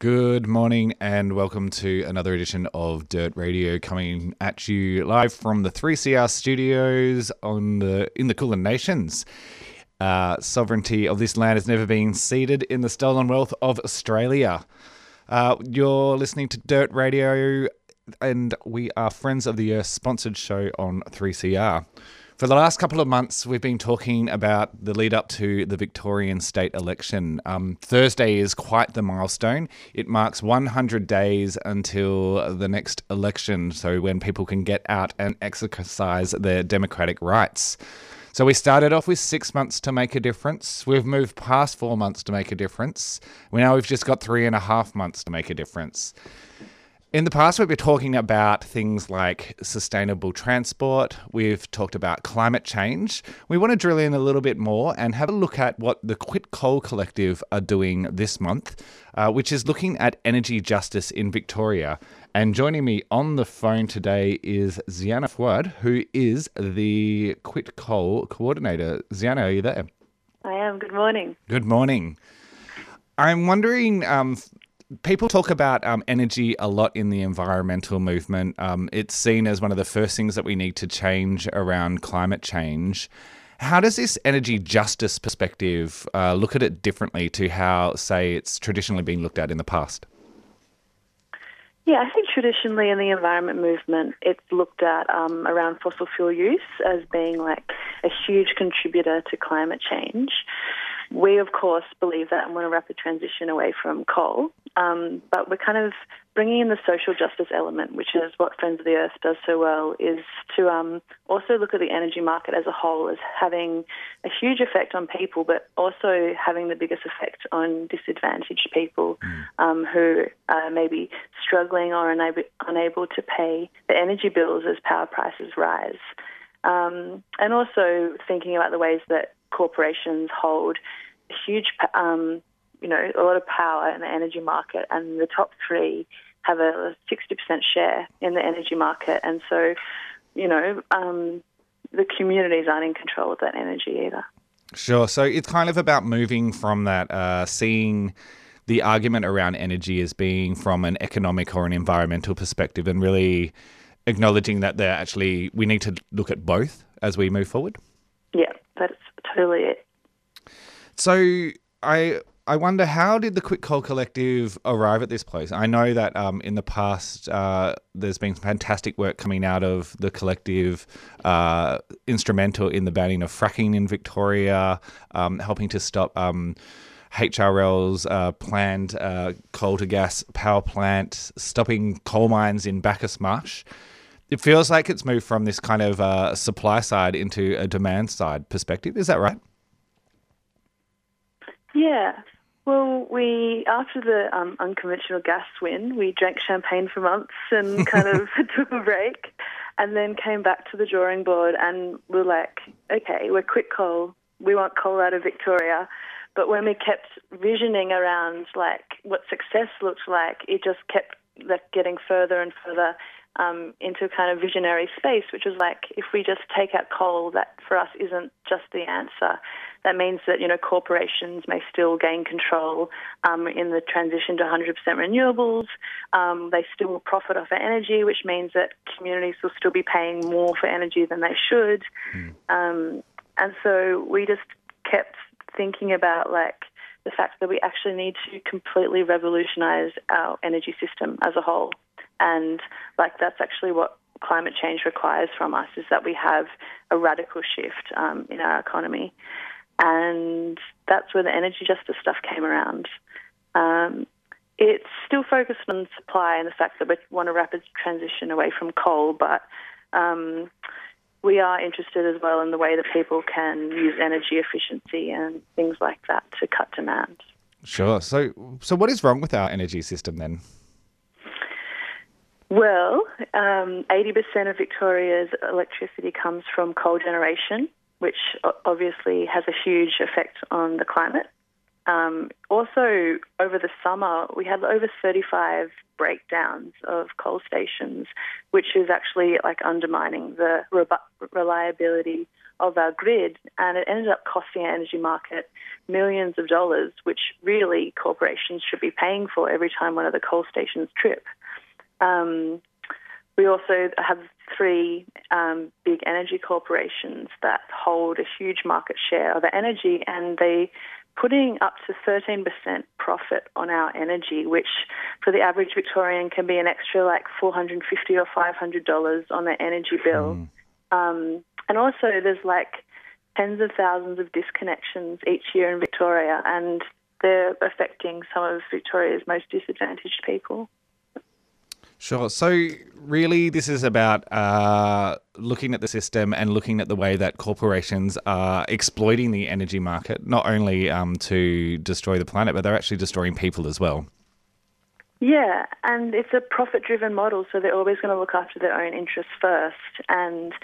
Good morning and welcome to another edition of Dirt Radio coming at you live from the 3CR studios on the in the Kulin Nations. Uh, sovereignty of this land has never been ceded in the stolen wealth of Australia. Uh, you're listening to Dirt Radio and we are Friends of the Earth sponsored show on 3CR. For the last couple of months, we've been talking about the lead up to the Victorian state election. Um, Thursday is quite the milestone. It marks 100 days until the next election, so when people can get out and exercise their democratic rights. So we started off with six months to make a difference. We've moved past four months to make a difference. We now we've just got three and a half months to make a difference. In the past, we've been talking about things like sustainable transport. We've talked about climate change. We want to drill in a little bit more and have a look at what the Quit Coal Collective are doing this month, uh, which is looking at energy justice in Victoria. And joining me on the phone today is Ziana Fuad, who is the Quit Coal coordinator. Ziana, are you there? I am. Good morning. Good morning. I'm wondering um, people talk about um, energy a lot in the environmental movement. Um, it's seen as one of the first things that we need to change around climate change. How does this energy justice perspective uh, look at it differently to how, say, it's traditionally been looked at in the past? Yeah, I think traditionally in the environment movement, it's looked at um, around fossil fuel use as being like a huge contributor to climate change. We, of course, believe that and want a rapid transition away from coal, um, but we're kind of bringing in the social justice element, which is what Friends of the Earth does so well, is to um, also look at the energy market as a whole as having a huge effect on people, but also having the biggest effect on disadvantaged people um, who are maybe struggling or unable, unable to pay the energy bills as power prices rise. Um, and also thinking about the ways that corporations hold a huge, um, you know, a lot of power in the energy market, and the top three have a 60% share in the energy market, and so, you know, um, the communities aren't in control of that energy either. Sure. So it's kind of about moving from that, uh, seeing the argument around energy as being from an economic or an environmental perspective, and really acknowledging that they're actually we need to look at both as we move forward. Yeah, that's totally it. So I I wonder how did the Quit Coal Collective arrive at this place? I know that um, in the past uh, there's been fantastic work coming out of the collective, uh, instrumental in the banning of fracking in Victoria, um, helping to stop. Um, HRL's uh, planned uh, coal to gas power plant, stopping coal mines in Bacchus Marsh. It feels like it's moved from this kind of uh, supply side into a demand side perspective. Is that right? Yeah. Well, we after the um, unconventional gas win, we drank champagne for months and kind of took a break, and then came back to the drawing board and we're like, okay, we're quit coal. We want coal out of Victoria. But when we kept visioning around like what success looked like, it just kept like getting further and further um, into a kind of visionary space, which was like if we just take out coal, that for us isn't just the answer. That means that you know corporations may still gain control um, in the transition to 100% renewables. Um, they still will profit off our energy, which means that communities will still be paying more for energy than they should. Um, and so we just kept thinking about like the fact that we actually need to completely revolutionize our energy system as a whole. And like that's actually what climate change requires from us is that we have a radical shift um, in our economy. And that's where the energy justice stuff came around. Um, it's still focused on supply and the fact that we want a rapid transition away from coal, but um, we are interested as well in the way that people can use energy efficiency and things like that to cut demand. Sure. So, so what is wrong with our energy system then? Well, um, 80% of Victoria's electricity comes from coal generation, which obviously has a huge effect on the climate. Um, also, over the summer, we had over 35 breakdowns of coal stations, which is actually like undermining the rebu- reliability of our grid, and it ended up costing our energy market millions of dollars, which really corporations should be paying for every time one of the coal stations trip. Um, we also have three um, big energy corporations that hold a huge market share of energy, and they putting up to 13% profit on our energy, which for the average Victorian can be an extra like 450 or 500 dollars on their energy bill. Um, and also, there's like tens of thousands of disconnections each year in Victoria, and they're affecting some of Victoria's most disadvantaged people. Sure. So, really, this is about uh, looking at the system and looking at the way that corporations are exploiting the energy market, not only um, to destroy the planet, but they're actually destroying people as well. Yeah, and it's a profit driven model, so they're always going to look after their own interests first. And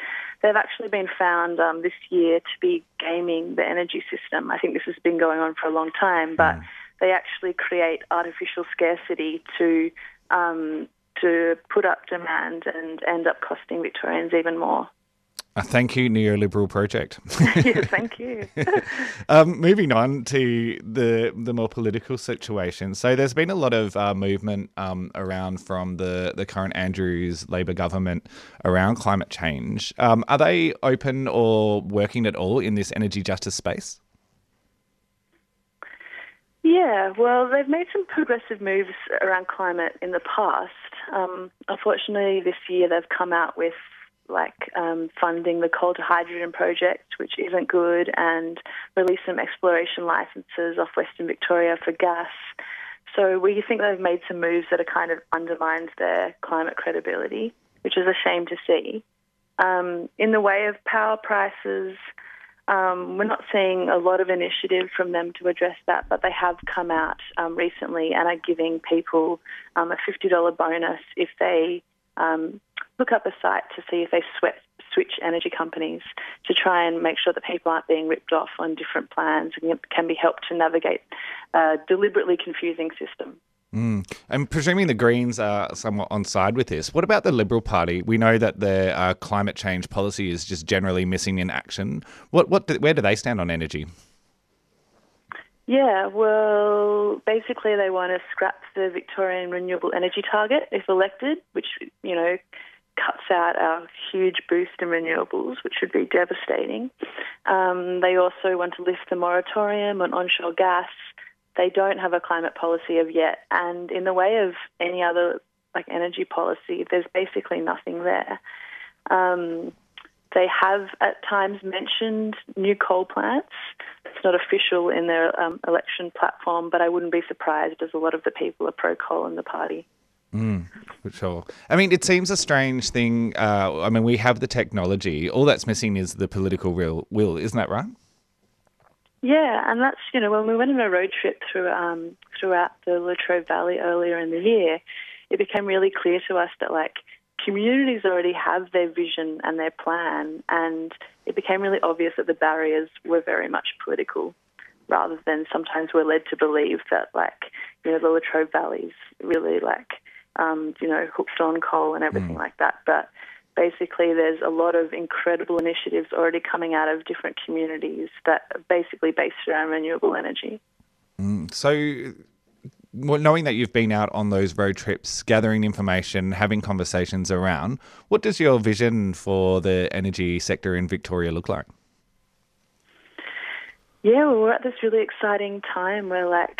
they've actually been found um, this year to be gaming the energy system. I think this has been going on for a long time, but they actually create artificial scarcity to um, to put up demand and end up costing Victorians even more. Uh, thank you, neoliberal project. yeah, thank you. um, moving on to the the more political situation. So there's been a lot of uh, movement um, around from the the current Andrews Labor government around climate change. Um, are they open or working at all in this energy justice space? Yeah, well, they've made some progressive moves around climate in the past. Um, unfortunately, this year they've come out with like um, funding the coal to hydrogen project, which isn't good, and release some exploration licenses off Western Victoria for gas. So we think they've made some moves that have kind of undermined their climate credibility, which is a shame to see. Um, in the way of power prices, um, we're not seeing a lot of initiative from them to address that, but they have come out um, recently and are giving people um, a $50 bonus if they um, look up a site to see if they sweat, switch energy companies to try and make sure that people aren't being ripped off on different plans and can be helped to navigate a deliberately confusing system. Mm. And presuming the Greens are somewhat on side with this, what about the Liberal Party? We know that their uh, climate change policy is just generally missing in action. What, what, where do they stand on energy? Yeah, well, basically they want to scrap the Victorian renewable energy target if elected, which you know cuts out our huge boost in renewables, which would be devastating. Um, they also want to lift the moratorium on onshore gas. They don't have a climate policy of yet, and in the way of any other like energy policy, there's basically nothing there. Um, they have at times mentioned new coal plants. It's not official in their um, election platform, but I wouldn't be surprised as a lot of the people are pro coal in the party. Mm, sure. I mean, it seems a strange thing. Uh, I mean, we have the technology. All that's missing is the political real will. Isn't that right? Yeah, and that's you know when we went on a road trip through um, throughout the Latrobe Valley earlier in the year, it became really clear to us that like communities already have their vision and their plan, and it became really obvious that the barriers were very much political, rather than sometimes we're led to believe that like you know the Latrobe Valley's really like um, you know hooked on coal and everything like that, but basically there's a lot of incredible initiatives already coming out of different communities that are basically based around renewable energy. Mm. So, well, knowing that you've been out on those road trips, gathering information, having conversations around, what does your vision for the energy sector in Victoria look like? Yeah, well, we're at this really exciting time where like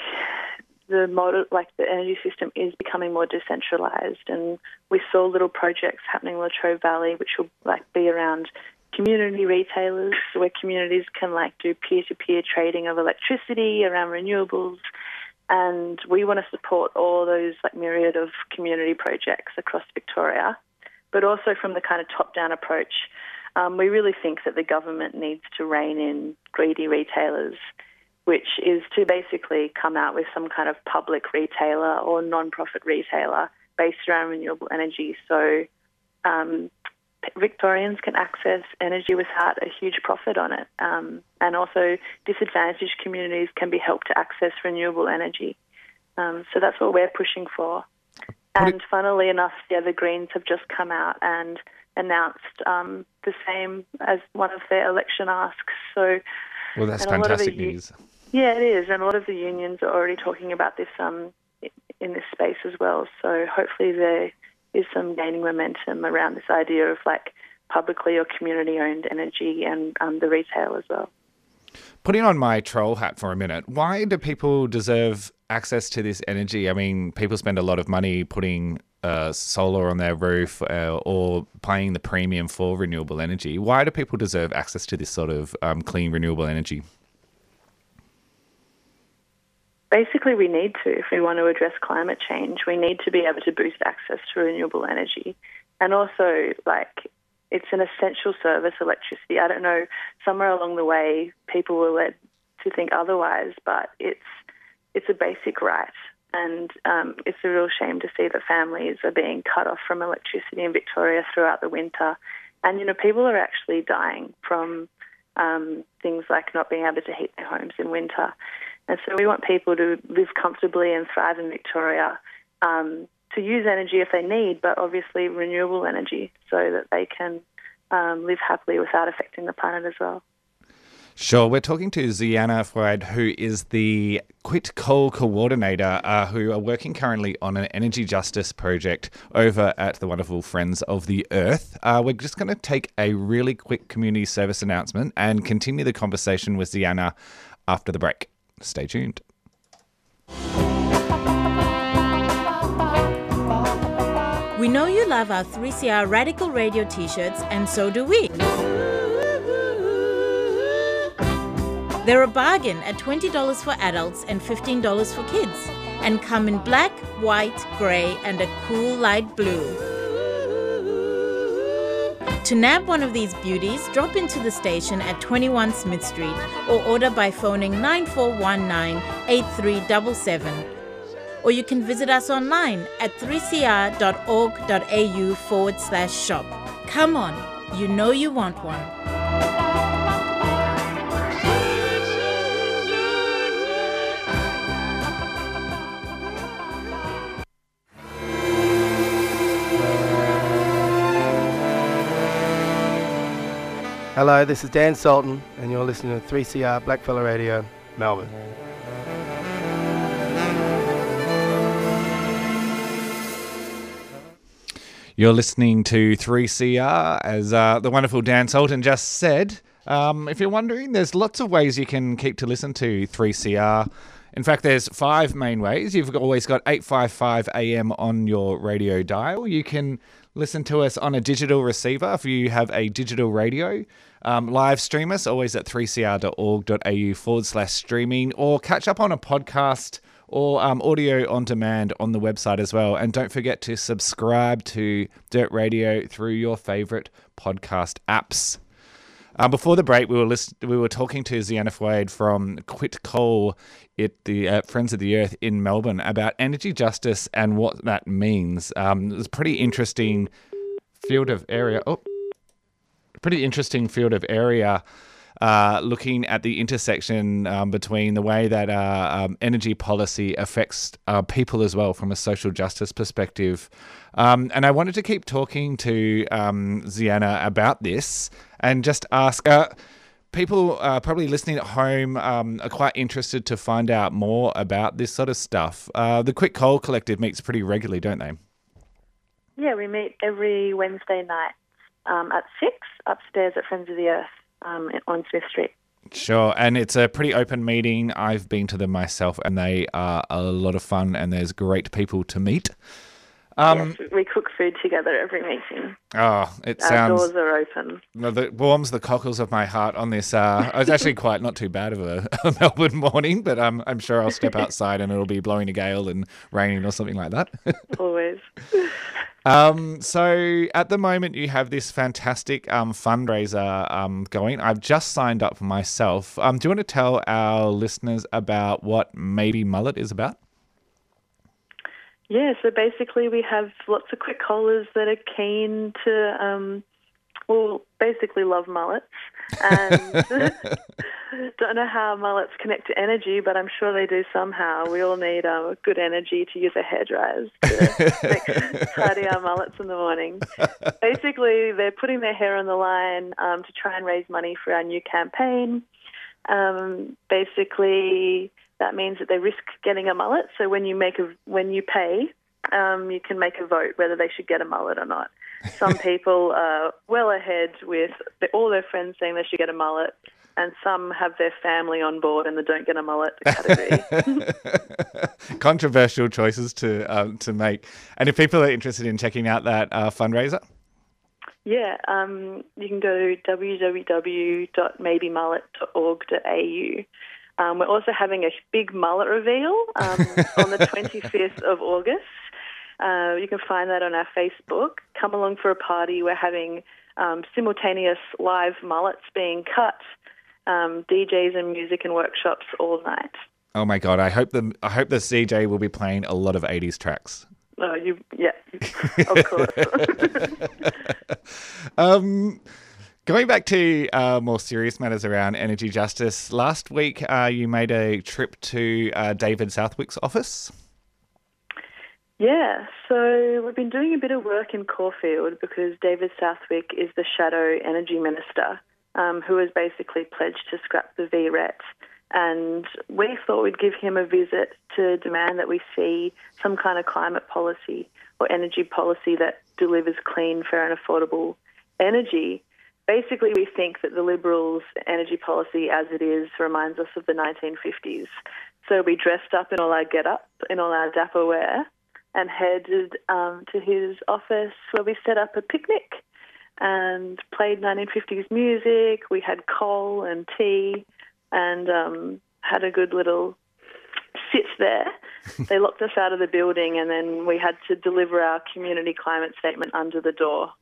the model, like the energy system, is becoming more decentralized, and we saw little projects happening in Latrobe Valley, which will like be around community retailers, where communities can like do peer-to-peer trading of electricity around renewables. and we want to support all those like myriad of community projects across Victoria, but also from the kind of top-down approach. Um, we really think that the government needs to rein in greedy retailers, which is to basically come out with some kind of public retailer or non-profit retailer based around renewable energy. So um, Victorians can access energy without a huge profit on it. Um, and also, disadvantaged communities can be helped to access renewable energy. Um, so that's what we're pushing for. And funnily enough, yeah, the Greens have just come out and announced um, the same as one of their election asks. So, Well, that's and a lot of the fantastic news. Yeah, it is, and a lot of the unions are already talking about this um, in this space as well. So hopefully there is some gaining momentum around this idea of like publicly or community-owned energy and um, the retail as well. Putting on my troll hat for a minute, why do people deserve access to this energy? I mean, people spend a lot of money putting uh, solar on their roof uh, or paying the premium for renewable energy. Why do people deserve access to this sort of um, clean renewable energy? Basically, we need to, if we want to address climate change, we need to be able to boost access to renewable energy. And also, like, it's an essential service, electricity. I don't know, somewhere along the way, people were led to think otherwise, but it's, it's a basic right. And um, it's a real shame to see that families are being cut off from electricity in Victoria throughout the winter. And, you know, people are actually dying from um, things like not being able to heat their homes in winter. And so we want people to live comfortably and thrive in Victoria, um, to use energy if they need, but obviously renewable energy so that they can um, live happily without affecting the planet as well. Sure, we're talking to Ziana Fuad, who is the Quit Coal Coordinator, uh, who are working currently on an energy justice project over at the wonderful Friends of the Earth. Uh, we're just going to take a really quick community service announcement and continue the conversation with Ziana after the break. Stay tuned. We know you love our 3CR Radical Radio t shirts, and so do we. They're a bargain at $20 for adults and $15 for kids, and come in black, white, grey, and a cool light blue. To nab one of these beauties, drop into the station at 21 Smith Street or order by phoning 9419 8377 or you can visit us online at 3cr.org.au forward slash shop. Come on, you know you want one. Hello, this is Dan Sultan, and you're listening to 3CR Blackfella Radio, Melbourne. You're listening to 3CR, as uh, the wonderful Dan Sultan just said. Um, if you're wondering, there's lots of ways you can keep to listen to 3CR. In fact, there's five main ways. You've always got 855 AM on your radio dial. You can listen to us on a digital receiver if you have a digital radio. Um, live stream us always at 3cr.org.au forward slash streaming or catch up on a podcast or um, audio on demand on the website as well. And don't forget to subscribe to Dirt Radio through your favorite podcast apps. Uh, before the break, we were list- we were talking to Ziana Fuad from Quit Coal at the uh, Friends of the Earth in Melbourne about energy justice and what that means. Um, it's a pretty interesting field of area. Oh, pretty interesting field of area. Uh, looking at the intersection um, between the way that uh, um, energy policy affects uh, people as well from a social justice perspective. Um, and I wanted to keep talking to um, Ziana about this and just ask uh, people uh, probably listening at home um, are quite interested to find out more about this sort of stuff. Uh, the Quit Coal Collective meets pretty regularly, don't they? Yeah, we meet every Wednesday night um, at 6 upstairs at Friends of the Earth um, on Smith Street. Sure, and it's a pretty open meeting. I've been to them myself, and they are a lot of fun, and there's great people to meet. Um, yes, we cook food together every meeting. Oh, it Our sounds doors are open. no, that warms the cockles of my heart on this. Uh, it's actually quite not too bad of a, a Melbourne morning, but um, I'm sure I'll step outside and it'll be blowing a gale and raining or something like that. Always. Um, so at the moment, you have this fantastic um, fundraiser um, going. I've just signed up for myself. Um, do you want to tell our listeners about what Maybe Mullet is about? Yeah, so basically we have lots of quick callers that are keen to, um, well, basically love mullets. And don't know how mullets connect to energy, but I'm sure they do somehow. We all need um, good energy to use a hairdryer to tidy our mullets in the morning. Basically, they're putting their hair on the line um, to try and raise money for our new campaign. Um, basically, that means that they risk getting a mullet. So when you make a when you pay, um, you can make a vote whether they should get a mullet or not. Some people are well ahead with all their friends saying they should get a mullet, and some have their family on board and they don't get a mullet category. Controversial choices to um, to make. And if people are interested in checking out that uh, fundraiser, yeah, um, you can go to www.maybemullet.org.au. Um, we're also having a big mullet reveal um, on the 25th of August. Uh, you can find that on our Facebook. Come along for a party. We're having um, simultaneous live mullets being cut, um, DJs and music and workshops all night. oh my god, I hope the I hope the CJ will be playing a lot of '80s tracks. Oh, you, yeah, of course. Um, going back to uh, more serious matters around energy justice, last week uh, you made a trip to uh, David Southwick's office. Yeah, so we've been doing a bit of work in Caulfield because David Southwick is the shadow energy minister um, who has basically pledged to scrap the VRET. And we thought we'd give him a visit to demand that we see some kind of climate policy or energy policy that delivers clean, fair, and affordable energy. Basically, we think that the Liberals' energy policy as it is reminds us of the 1950s. So we dressed up in all our get up, in all our dapper wear, and headed um, to his office where we set up a picnic and played 1950s music. We had coal and tea and um, had a good little sit there. they locked us out of the building and then we had to deliver our community climate statement under the door.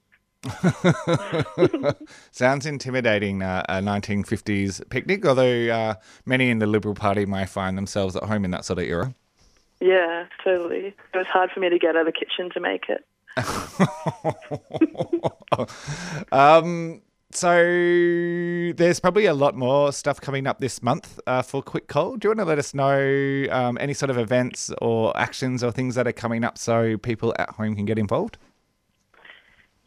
Sounds intimidating, uh, a 1950s picnic, although uh, many in the Liberal Party might find themselves at home in that sort of era. Yeah, totally. It was hard for me to get out of the kitchen to make it. um, so there's probably a lot more stuff coming up this month uh, for Quit Coal. Do you want to let us know um, any sort of events or actions or things that are coming up so people at home can get involved?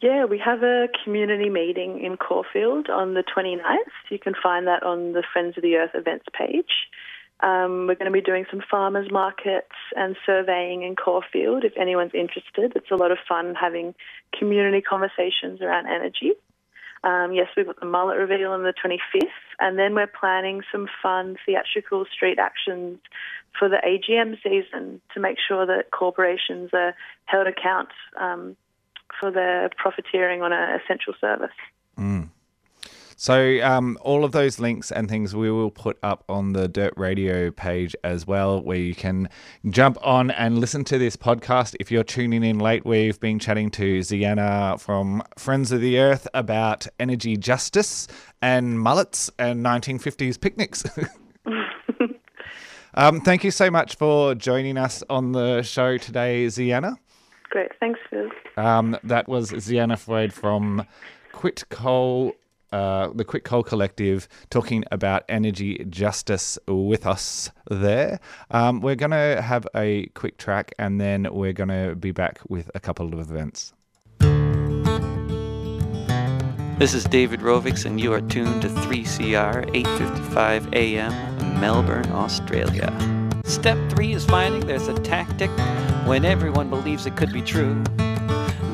Yeah, we have a community meeting in Caulfield on the 29th. You can find that on the Friends of the Earth events page. Um, we're going to be doing some farmers markets and surveying in Caulfield if anyone's interested. It's a lot of fun having community conversations around energy. Um, yes, we've got the mullet reveal on the 25th, and then we're planning some fun theatrical street actions for the AGM season to make sure that corporations are held account um, for their profiteering on an essential service. So, um, all of those links and things we will put up on the Dirt Radio page as well, where you can jump on and listen to this podcast. If you're tuning in late, we've been chatting to Ziana from Friends of the Earth about energy justice and mullets and 1950s picnics. um, thank you so much for joining us on the show today, Ziana. Great, thanks. Um, that was Ziana Fuad from Quit Coal, uh, the Quit Coal Collective, talking about energy justice with us there. Um, we're going to have a quick track and then we're going to be back with a couple of events. This is David Rovics, and you are tuned to 3CR 8:55 a.m. Melbourne, Australia. Step three is finding there's a tactic when everyone believes it could be true.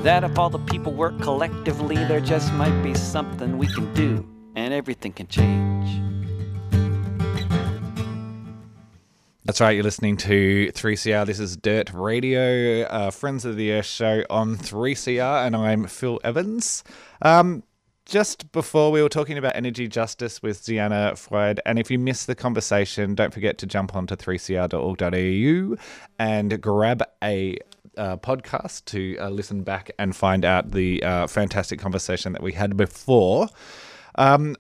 That if all the people work collectively, there just might be something we can do, and everything can change. That's right, you're listening to 3CR. This is Dirt Radio, uh, Friends of the Earth show on 3CR, and I'm Phil Evans. Um, just before we were talking about energy justice with Ziana Fuad, and if you missed the conversation, don't forget to jump onto 3cr.org.au and grab a uh, podcast to uh, listen back and find out the uh, fantastic conversation that we had before. Um,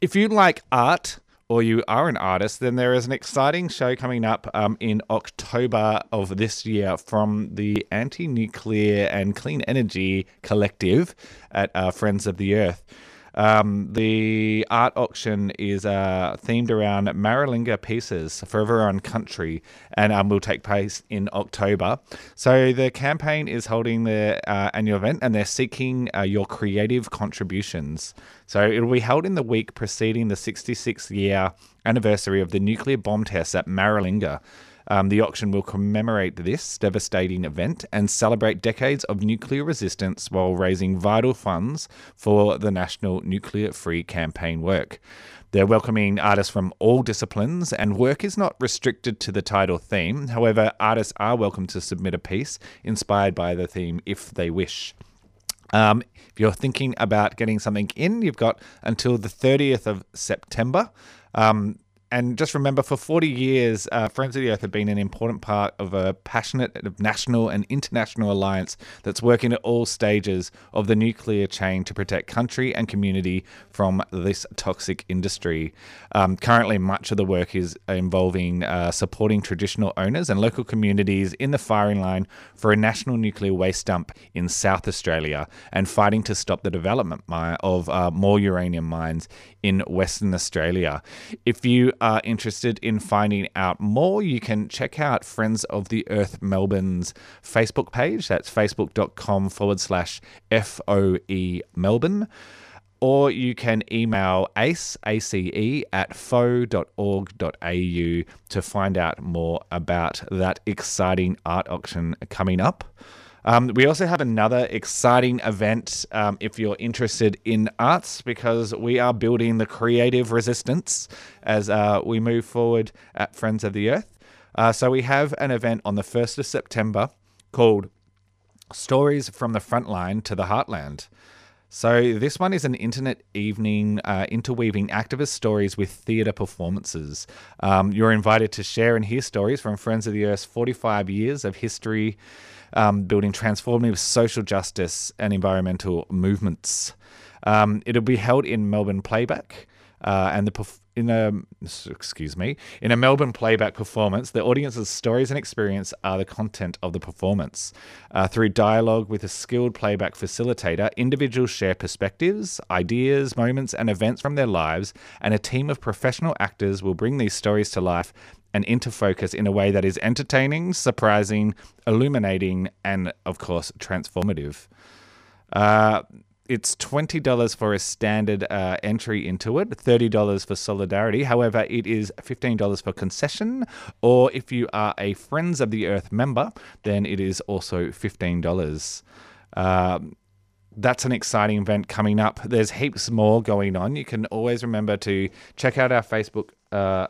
if you like art, or you are an artist, then there is an exciting show coming up um, in October of this year from the Anti Nuclear and Clean Energy Collective at uh, Friends of the Earth. Um, the art auction is uh, themed around Maralinga pieces, Forever on Country, and um, will take place in October. So the campaign is holding their uh, annual event and they're seeking uh, your creative contributions. So it'll be held in the week preceding the 66th year anniversary of the nuclear bomb tests at Maralinga. Um, the auction will commemorate this devastating event and celebrate decades of nuclear resistance while raising vital funds for the National Nuclear Free Campaign work. They're welcoming artists from all disciplines, and work is not restricted to the title theme. However, artists are welcome to submit a piece inspired by the theme if they wish. Um, if you're thinking about getting something in, you've got until the 30th of September. Um, and just remember, for 40 years, uh, Friends of the Earth have been an important part of a passionate national and international alliance that's working at all stages of the nuclear chain to protect country and community from this toxic industry. Um, currently, much of the work is involving uh, supporting traditional owners and local communities in the firing line for a national nuclear waste dump in South Australia and fighting to stop the development of uh, more uranium mines in Western Australia. If you are interested in finding out more, you can check out Friends of the Earth Melbourne's Facebook page. That's facebook.com forward slash FOE Melbourne. Or you can email ace, A-C-E, at foe.org.au to find out more about that exciting art auction coming up. Um, we also have another exciting event um, if you're interested in arts, because we are building the creative resistance as uh, we move forward at Friends of the Earth. Uh, so we have an event on the 1st of September called Stories from the Frontline to the Heartland. So this one is an internet evening uh, interweaving activist stories with theatre performances. Um, you're invited to share and hear stories from Friends of the Earth's 45 years of history, um, building transformative social justice and environmental movements. Um, it'll be held in Melbourne Playback, uh, and the perf- in a excuse me in a Melbourne playback performance, the audience's stories and experience are the content of the performance. Uh, through dialogue with a skilled playback facilitator, individuals share perspectives, ideas, moments, and events from their lives, and a team of professional actors will bring these stories to life and into focus in a way that is entertaining, surprising, illuminating, and of course transformative. Uh, it's twenty dollars for a standard uh, entry into it, thirty dollars for solidarity. However, it is fifteen dollars for concession, or if you are a Friends of the Earth member, then it is also fifteen dollars. Um, that's an exciting event coming up. There's heaps more going on. You can always remember to check out our Facebook uh,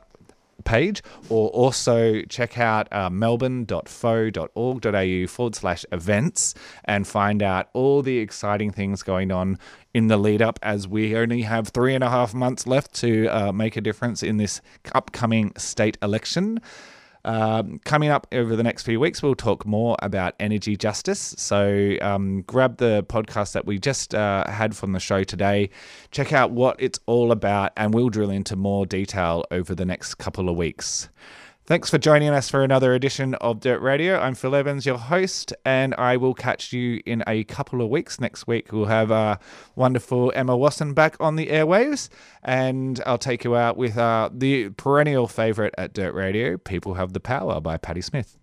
page or also check out uh, melbourne.foe.org.au forward slash events and find out all the exciting things going on in the lead up as we only have three and a half months left to uh, make a difference in this upcoming state election. Um, coming up over the next few weeks, we'll talk more about energy justice. So um, grab the podcast that we just uh, had from the show today, check out what it's all about, and we'll drill into more detail over the next couple of weeks. Thanks for joining us for another edition of Dirt Radio. I'm Phil Evans, your host, and I will catch you in a couple of weeks. Next week, we'll have uh, wonderful Emma Wasson back on the airwaves, and I'll take you out with uh, the perennial favourite at Dirt Radio, People Have the Power by Patti Smith.